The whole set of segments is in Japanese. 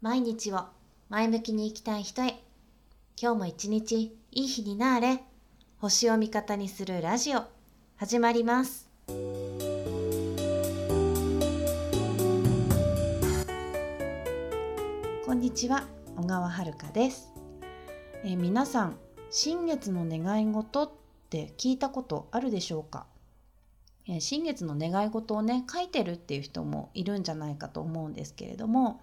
毎日を前向きに生きたい人へ。今日も一日いい日になれ。星を味方にするラジオ。始まります。こんにちは。小川遥です、え、皆さん新月の願い事って聞いたことあるでしょうか？え新月の願い事をね書いてるっていう人もいるんじゃないかと思うんですけれども、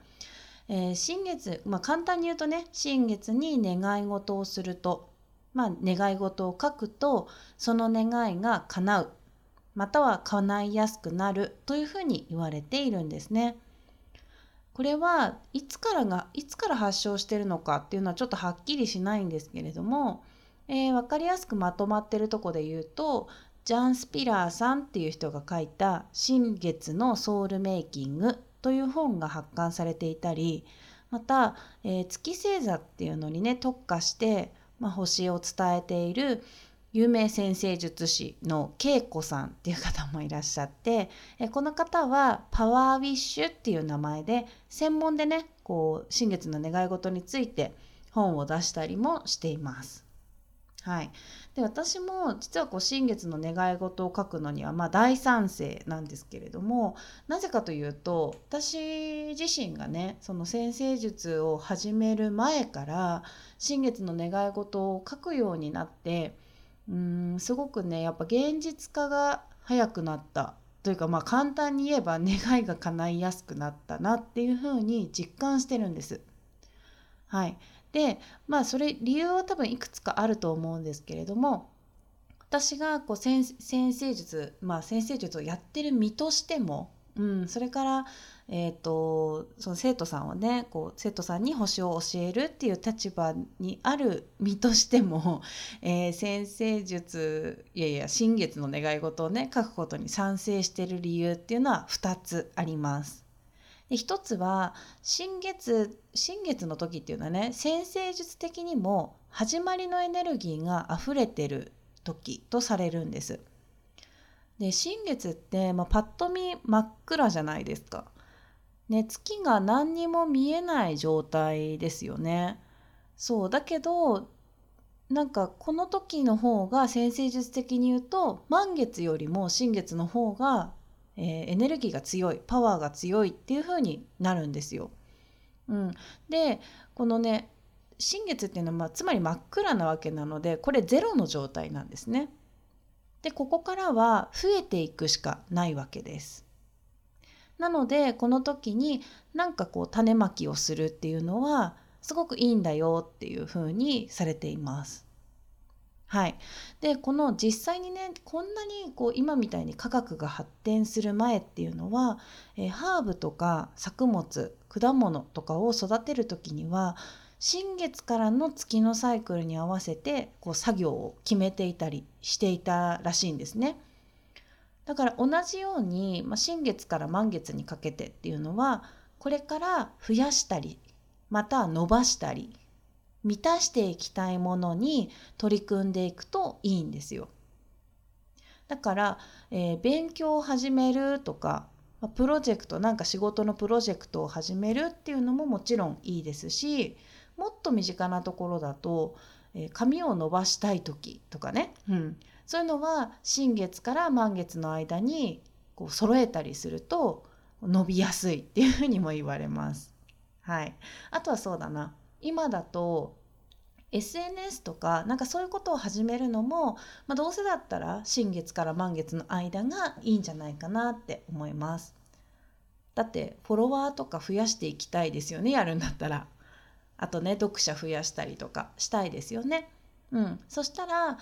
えー、新月、まあ、簡単に言うとね新月に願い事をすると、まあ、願い事を書くとその願いが叶うまたは叶いやすくなるというふうに言われているんですね。これはいつからがいつから発症してるのかっていうのはちょっとはっきりしないんですけれども、えー、分かりやすくまとまってるとこで言うとジャン・スピラーさんっていう人が書いた「新月のソウルメイキング」という本が発刊されていたりまた、えー、月星座っていうのにね特化して、まあ、星を伝えている有名先生術師の恵子さんっていう方もいらっしゃってえこの方はパワーウィッシュっていう名前で専門でねこう新月の願い事について本を出したりもしています。はい、で私も実はこう新月の願い事を書くのにはま大賛成なんですけれどもなぜかというと私自身がねその先生術を始める前から新月の願い事を書くようになってうんすごくねやっぱ現実化が早くなったというかまあ簡単に言えば願いが叶いやすくなったなっていうふうに実感してるんです。はい、でまあそれ理由は多分いくつかあると思うんですけれども私がこう先生術まあ先生術をやってる身としても、うん、それから、えーと、その生徒さんをねこう生徒さんに星を教えるっていう立場にある身としても、えー、先生術いやいや新月の願い事をね書くことに賛成してる理由っていうのは2つあります。で一つは新月新月の時っていうのはね先生術的にも始まりのエネルギーが溢れてる時とされるんです。で新月って、まあ、パッと見真っ暗じゃないですか。ね、月が何にも見えない状態ですよね。そうだけどなんかこの時の方が先生術的に言うと満月よりも新月の方がえー、エネルギーが強いパワーが強いっていう風になるんですよ。うん、でこのね新月っていうのは、まあ、つまり真っ暗なわけなのでこれゼロの状態なんですね。でここからは増えていくしかないわけです。なのでこの時になんかこう種まきをするっていうのはすごくいいんだよっていうふうにされています。はい、でこの実際にねこんなにこう今みたいに科学が発展する前っていうのは、えー、ハーブとか作物果物とかを育てる時には新月からの月のサイクルに合わせてこう作業を決めていたりしていたらしいんですね。だから同じように、まあ、新月から満月にかけてっていうのはこれから増やしたりまた伸ばしたり満たしていきたいものに取り組んでいくといいんですよ。だから、えー、勉強を始めるとかプロジェクトなんか仕事のプロジェクトを始めるっていうのももちろんいいですしもっと身近なところだと、えー、髪を伸ばしたい時とかね、うん、そういうのは新月から満月の間にこう揃えたりすると伸びやすいっていうふうにも言われます。はい、あとはそうだな今だと SNS とかなんかそういうことを始めるのも、まあ、どうせだったら新月から満月の間がいいんじゃないかなって思います。だってフォロワーとか増やしていきたいですよねやるんだったら。あとね読者増やしたりとかしたいですよね。うん、そしたら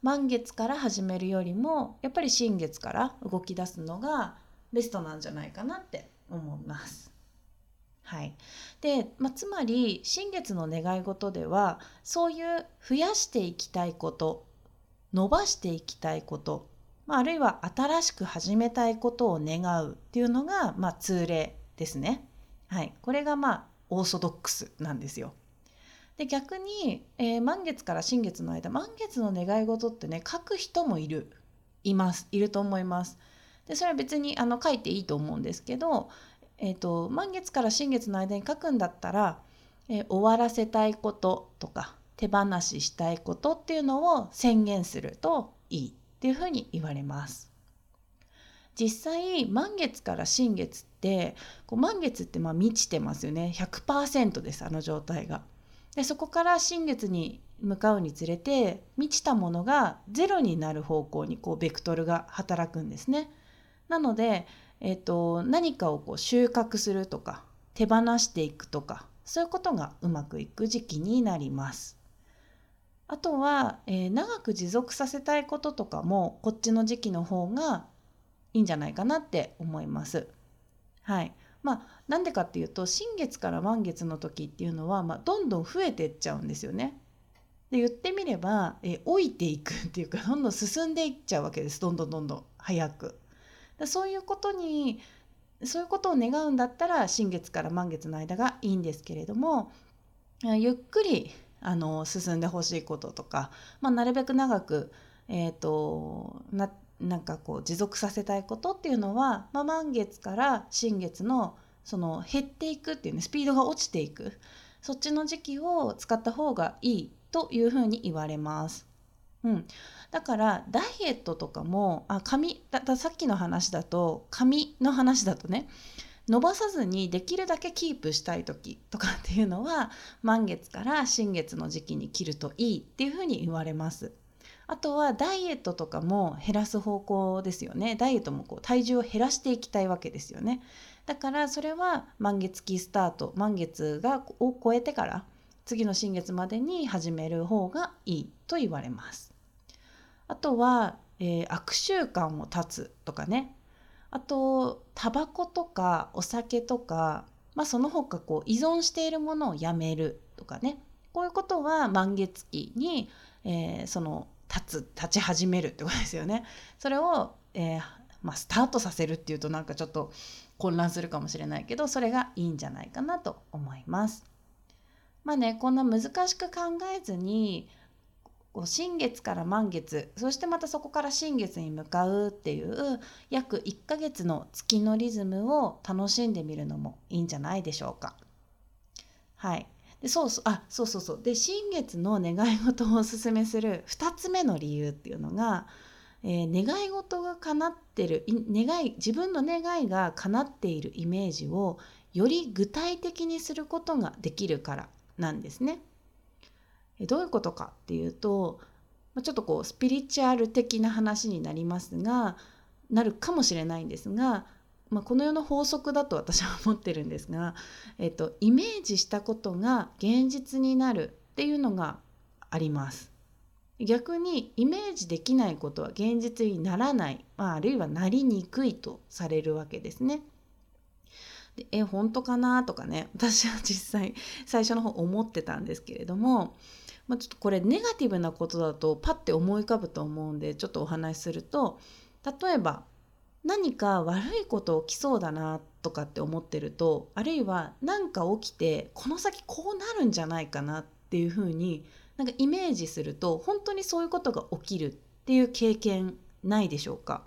満月から始めるよりもやっぱり新月から動き出すのがベストなんじゃないかなって思います。はいでまあ、つまり新月の願い事ではそういう増やしていきたいこと伸ばしていきたいこと、まあ、あるいは新しく始めたいことを願うっていうのが、まあ、通例ですね。はい、これがまあオーソドックスなんですよ。で逆に、えー、満月から新月の間満月の願い事ってね書く人もいるいますいると思います。でそれは別にあの書いていいと思うんですけどえーと、満月から新月の間に書くんだったら、えー、終わらせたいこととか手放ししたいことっていうのを宣言するといいっていうふうに言われます。実際満月から新月ってこう満月ってまあ満ちてますよね100%ですあの状態が。でそこから新月に向かうにつれて満ちたものがゼロになる方向にこうベクトルが働くんですね。なので、えーと、何かをこう収穫するとか手放していくとかそういうことがうまくいく時期になります。あとは、えー、長く持続させたいこととかもこっちの時期の方がいいんじゃないかなって思います。はい。まあなんでかっていうと新月から満月の時っていうのは、まあ、どんどん増えてっちゃうんですよね。で言ってみれば、え老いていくっていうかどんどん進んでいっちゃうわけですどんどんどんどん早く。そういうことにそういうことを願うんだったら新月から満月の間がいいんですけれどもゆっくりあの進んでほしいこととか、まあ、なるべく長く、えーと、ななんかこう持続させたいことっていうのは、まあ、満月から新月のその減っていくっていうねスピードが落ちていくそっちの時期を使った方がいいというふうに言われます。うん、だからダイエットとかもあ髪だださっきの話だと髪の話だとね伸ばさずにできるだけキープしたい時とかっていうのは満月から新月の時期に切るといいっていうふうに言われます。あとはダイエットとかも減らす方向ですよね。ダイエットもこう体重を減らしていきたいわけですよね。だからそれは満月期スタート満月がを超えてから次の新月までに始める方がいいと言われます。あとは、えー、悪習慣を断つとかねあとタバコとかお酒とか、まあ、その他こう依存しているものをやめるとかねこういうことは満月期に、えー、その立つ立ち始めるってことですよね。それを、えー、まあ、スタートさせるっていうとなんかちょっと混乱するかもしれないけどそれがいいんじゃないかなと思います。まあねこんな難しく考えずに新月から満月そしてまたそこから新月に向かうっていう約1ヶ月の月のリズムを楽しんでみるのもいいんじゃないでしょうか。はいでそうそうあそうそうそうで新月の願い事をおすすめする2つ目の理由っていうのが、えー、願い事が叶ってる願い自分の願いが叶っているイメージをより具体的にすることができるからなんですね。どういうことかっていうとちょっとこうスピリチュアル的な話になりますがなるかもしれないんですが、まあ、この世の法則だと私は思ってるんですが、えっと、イメージしたことが現実になるっていうのがあります。逆にイメージできないことは現実にならない、まあ、あるいはなりにくいとされるわけですね。でえ本当かなとかね私は実際最初の方思ってたんですけれども、まあ、ちょっとこれネガティブなことだとパッて思い浮かぶと思うんでちょっとお話しすると例えば何か悪いこと起きそうだなとかって思ってるとあるいは何か起きてこの先こうなるんじゃないかなっていうふうになんかイメージすると本当にそういうことが起きるっていう経験ないでしょうか？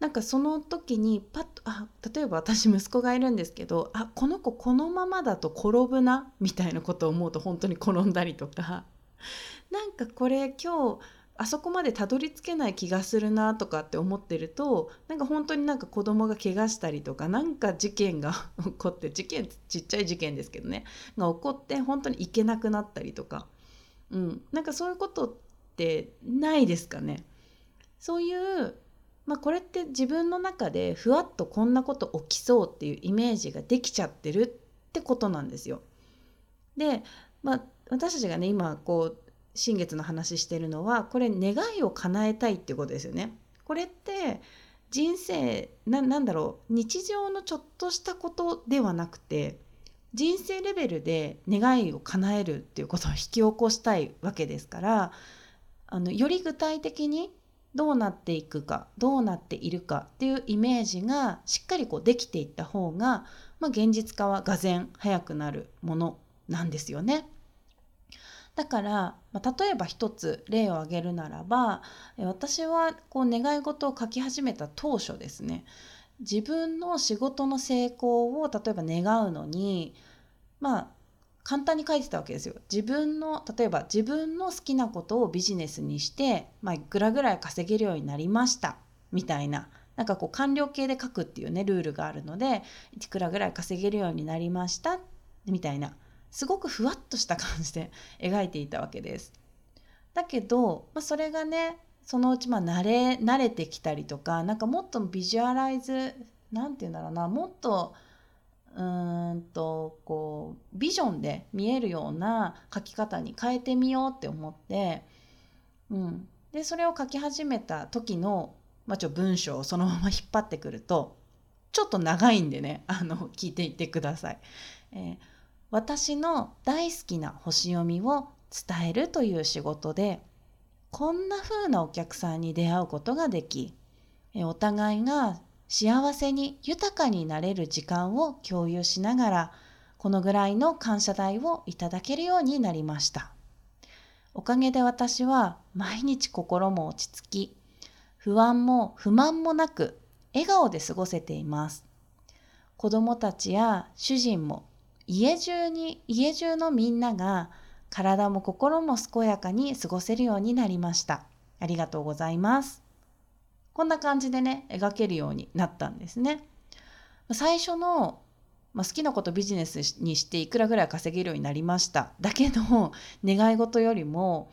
なんかその時にパッとあ例えば私息子がいるんですけどあこの子このままだと転ぶなみたいなことを思うと本当に転んだりとか。なんかこれ今日あそこまでたどり着けない気がするなとかって思ってるとなんか本当になんか子供が怪我したりとかなんか事件が 起こって事件ちっちゃい事件ですけどねが起こって本当に行けなくなったりとか、うん、なんかそういうことってないですかね。そういうまあ、これって自分の中でふわっとこんなこと起きそうっていうイメージができちゃってるってことなんですよ。で、まあ、私たちがね今こう新月の話してるのはこれ願いを叶えたいっていうことですよね。これって人生ななんだろう日常のちょっとしたことではなくて人生レベルで願いを叶えるっていうことを引き起こしたいわけですからあのより具体的にどうなっていくかどうなっているかっていうイメージがしっかりこうできていった方が、まあ、現実化はがぜ早くなるものなんですよね。だから、まあ、例えば一つ例を挙げるならば私はこう願い事を書き始めた当初ですね自分の仕事の成功を例えば願うのにまあ簡単に書いてたわけですよ。自分の例えば自分の好きなことをビジネスにして、まあ、いくらぐらい稼げるようになりましたみたいななんかこう完了形で書くっていうねルールがあるのでいくらぐらい稼げるようになりましたみたいなすごくふわっとした感じで 描いていたわけです。だけど、まあ、それがねそのうちまあ慣れ慣れてきたりとかなんかもっとビジュアライズなんて言うんだろうなもっとうーんとこうビジョンで見えるような書き方に変えてみようって思って、うん、でそれを書き始めた時の、まあ、ちょ文章をそのまま引っ張ってくるとちょっと長いんでね あの聞いていってください。えー、私の大好きな星読みを伝えるという仕事でこんな風なお客さんに出会うことができお互いが幸せに豊かになれる時間を共有しながらこのぐらいの感謝代をいただけるようになりました。おかげで私は毎日心も落ち着き不安も不満もなく笑顔で過ごせています。子供たちや主人も家中に家中のみんなが体も心も健やかに過ごせるようになりました。ありがとうございます。こんな感じでね描けるようになったんですね。最初の、まあ、好きなことビジネスにしていくらぐらい稼げるようになりました。だけど願い事よりも、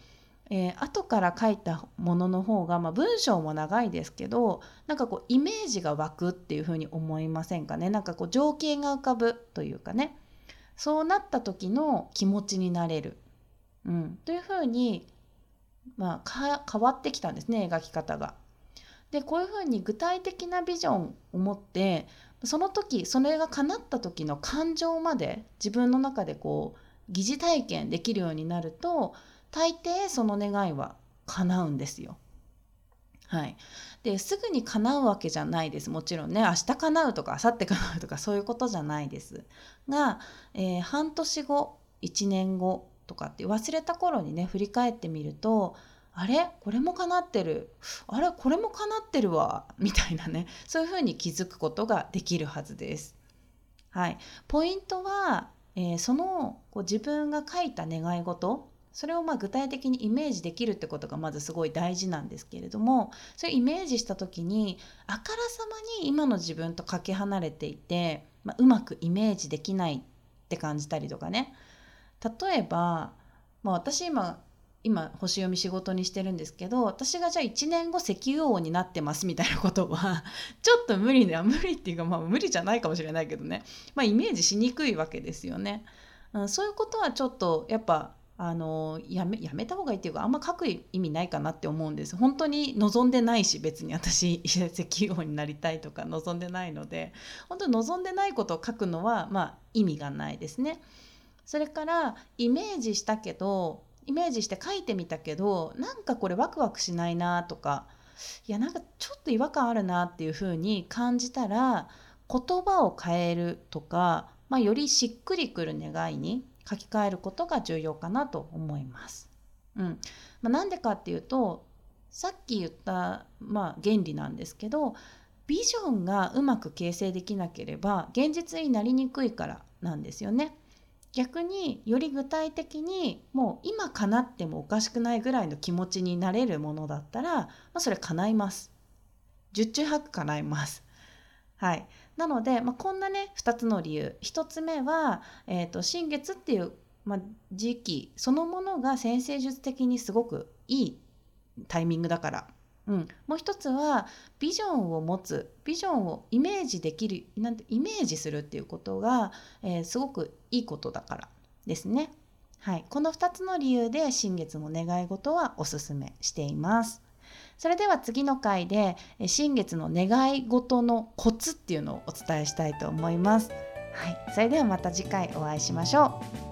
えー、後から書いたものの方が、まあ、文章も長いですけどなんかこうイメージが湧くっていうふうに思いませんかね。なんかこう情景が浮かぶというかね。そうなった時の気持ちになれる、うん、というふうに、まあ、変わってきたんですね描き方が。でこういうふうに具体的なビジョンを持ってその時それが叶った時の感情まで自分の中でこう疑似体験できるようになると大抵その願いは叶うんですよ。はい、ですぐに叶うわけじゃないです。もちろんね明日叶うとか明後日叶うとかそういうことじゃないです。が、えー、半年後1年後とかって忘れた頃にね振り返ってみるとあれ？これも叶ってる。あれ？これも叶ってるわ。みたいなね。そういうふうに気づくことができるはずです。はい、ポイントは、えー、そのこう自分が書いた願い事。それをまあ具体的にイメージできるってことがまずすごい大事なんですけれども。それイメージした時にあからさまに今の自分とかけ離れていて、まあ、うまくイメージできないって感じたりとかね。例えば、まあ、私今今星読み仕事にしてるんですけど私がじゃあ1年後石油王になってますみたいなことは ちょっと無理だ無理っていうかまあ無理じゃないかもしれないけどね、まあ、イメージしにくいわけですよね。うん、そういうことはちょっとやっぱあのやめやめた方がいいっていうかあんま書く意味ないかなって思うんです本当に望んでないし別に私 石油王になりたいとか望んでないので本当に望んでないことを書くのはまあ意味がないですね。それからイメージしたけどイメージして書いてみたけどなんかこれワクワクしないなとかいやなんかちょっと違和感あるなっていう風に感じたら言葉を変えるとか、まあ、よりしっくりくる願いに書き換えることが重要かなと思います。うんまあ、なんでかっていうとさっき言った、まあ、原理なんですけどビジョンがうまく形成できなければ現実になりにくいからなんですよね。逆により具体的にもう今叶ってもおかしくないぐらいの気持ちになれるものだったら、まあ、それ叶います。十中八九叶います。はい、なので、まあ、こんなね2つの理由1つ目は、えーと、新月っていう、まあ、時期そのものが先生術的にすごくいいタイミングだからうん、もう一つはビジョンを持つビジョンをイメージできるなんてイメージするっていうことが、えー、すごくいいことだからですね。はい、この2つの理由で新月の願い事はおすすめしています。それでは次の回で新月の願い事のコツっていうのをお伝えしたいと思います。はい、それではまた次回お会いしましょう。